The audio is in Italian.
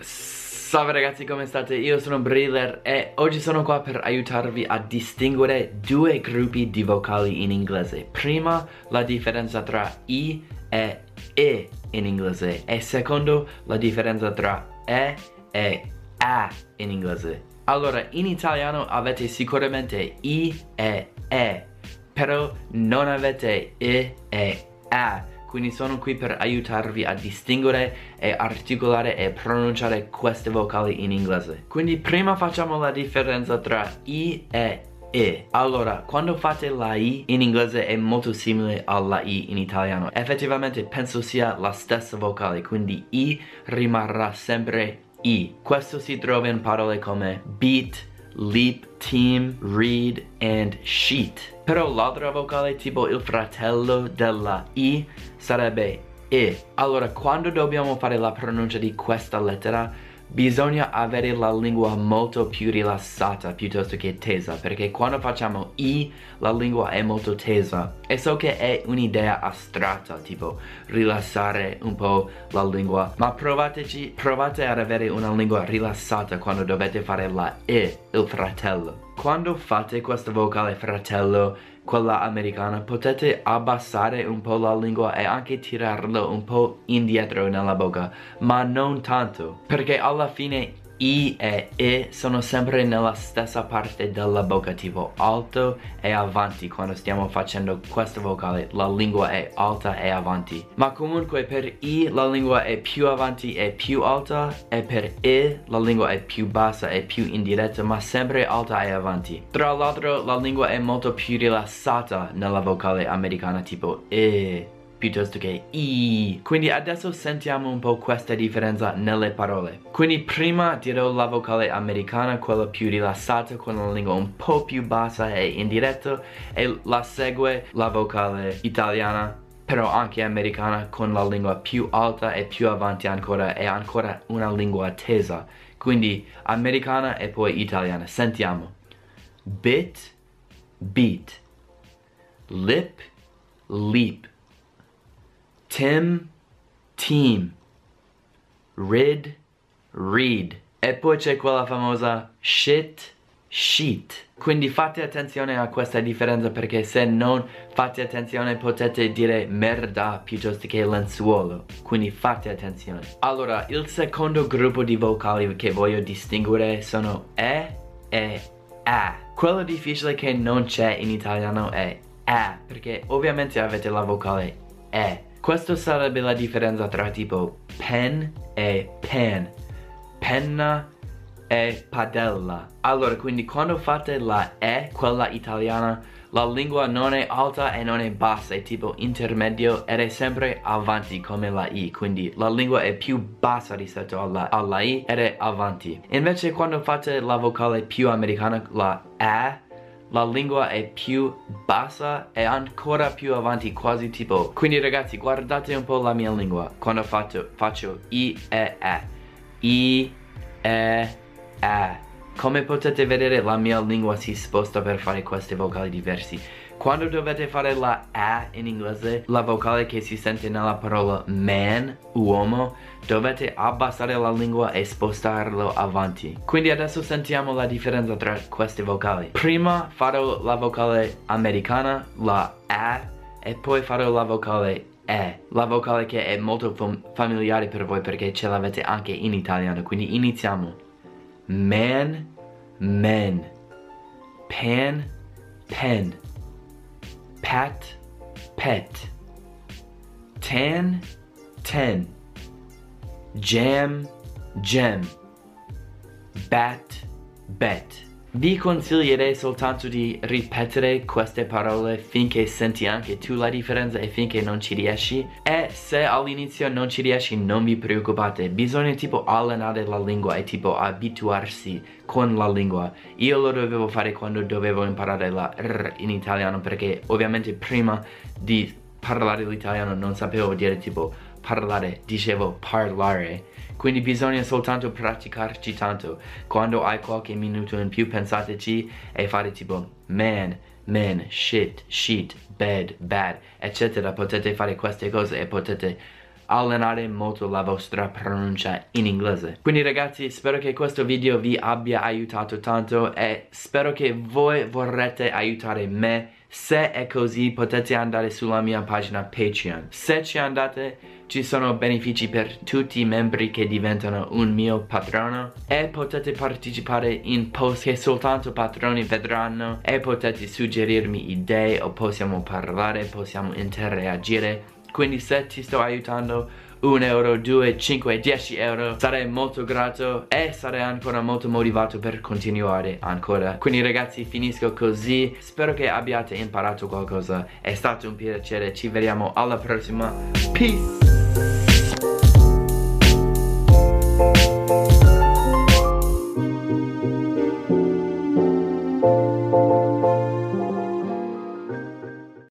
Salve ragazzi come state? Io sono Briller e oggi sono qua per aiutarvi a distinguere due gruppi di vocali in inglese. Prima la differenza tra I e E in inglese e secondo la differenza tra E e A in inglese. Allora in italiano avete sicuramente I e E però non avete E e A quindi sono qui per aiutarvi a distinguere e articolare e pronunciare queste vocali in inglese. Quindi prima facciamo la differenza tra I e E. Allora, quando fate la I in inglese è molto simile alla I in italiano. Effettivamente penso sia la stessa vocale, quindi I rimarrà sempre I. Questo si trova in parole come beat, leap, team, read and sheet. Però l'altra vocale tipo il fratello della I sarebbe E. Allora quando dobbiamo fare la pronuncia di questa lettera bisogna avere la lingua molto più rilassata piuttosto che tesa perché quando facciamo I la lingua è molto tesa. E so che è un'idea astratta tipo rilassare un po' la lingua ma provateci provate ad avere una lingua rilassata quando dovete fare la E il fratello. Quando fate questa vocale fratello quella americana, potete abbassare un po' la lingua e anche tirarlo un po' indietro nella bocca, ma non tanto, perché alla fine i e E sono sempre nella stessa parte della bocca tipo alto e avanti quando stiamo facendo questa vocale. La lingua è alta e avanti. Ma comunque per I la lingua è più avanti e più alta e per E la lingua è più bassa e più indiretta ma sempre alta e avanti. Tra l'altro la lingua è molto più rilassata nella vocale americana tipo E piuttosto che I. Quindi adesso sentiamo un po' questa differenza nelle parole. Quindi prima dirò la vocale americana, quella più rilassata, con la lingua un po' più bassa e indiretta, e la segue la vocale italiana, però anche americana, con la lingua più alta e più avanti ancora, e ancora una lingua tesa. Quindi americana e poi italiana. Sentiamo. Bit, beat. Lip, leap. Tim, team. Rid, read. E poi c'è quella famosa shit, sheet. Quindi fate attenzione a questa differenza perché se non fate attenzione potete dire merda piuttosto che lenzuolo. Quindi fate attenzione. Allora, il secondo gruppo di vocali che voglio distinguere sono E e A. Quello difficile che non c'è in italiano è A, perché ovviamente avete la vocale E. Questa sarebbe la differenza tra tipo pen e pen, penna e padella. Allora, quindi quando fate la E, quella italiana, la lingua non è alta e non è bassa, è tipo intermedio ed è sempre avanti come la I, quindi la lingua è più bassa rispetto alla, alla I ed è avanti. Invece quando fate la vocale più americana, la E, la lingua è più bassa e ancora più avanti, quasi tipo... Quindi ragazzi, guardate un po' la mia lingua quando faccio, faccio I, E, E. I, E, E. Come potete vedere la mia lingua si sposta per fare queste vocali diversi. Quando dovete fare la A in inglese, la vocale che si sente nella parola man, uomo, dovete abbassare la lingua e spostarlo avanti. Quindi adesso sentiamo la differenza tra queste vocali. Prima farò la vocale americana, la A, e poi farò la vocale E. La vocale che è molto familiare per voi perché ce l'avete anche in italiano. Quindi iniziamo. Man, men. Pan, pen pat, pet. Tan, ten. Jam, gem. Bat, bet. Vi consiglierei soltanto di ripetere queste parole finché senti anche tu la differenza e finché non ci riesci. E se all'inizio non ci riesci non vi preoccupate. Bisogna tipo allenare la lingua e tipo abituarsi con la lingua. Io lo dovevo fare quando dovevo imparare la R in italiano perché ovviamente prima di parlare l'italiano non sapevo dire tipo parlare dicevo parlare quindi bisogna soltanto praticarci tanto. Quando hai qualche minuto in più pensateci e fare tipo man, man, shit, sheet, bed, bad, eccetera. Potete fare queste cose e potete allenare molto la vostra pronuncia in inglese. Quindi ragazzi spero che questo video vi abbia aiutato tanto e spero che voi vorrete aiutare me se è così potete andare sulla mia pagina Patreon. Se ci andate ci sono benefici per tutti i membri che diventano un mio patrono e potete partecipare in post che soltanto patroni vedranno e potete suggerirmi idee o possiamo parlare, possiamo interagire. Quindi se ti sto aiutando 1 euro, 2, 5, 10 euro. Sarei molto grato e sarei ancora molto motivato per continuare ancora. Quindi ragazzi finisco così. Spero che abbiate imparato qualcosa. È stato un piacere, ci vediamo alla prossima. Peace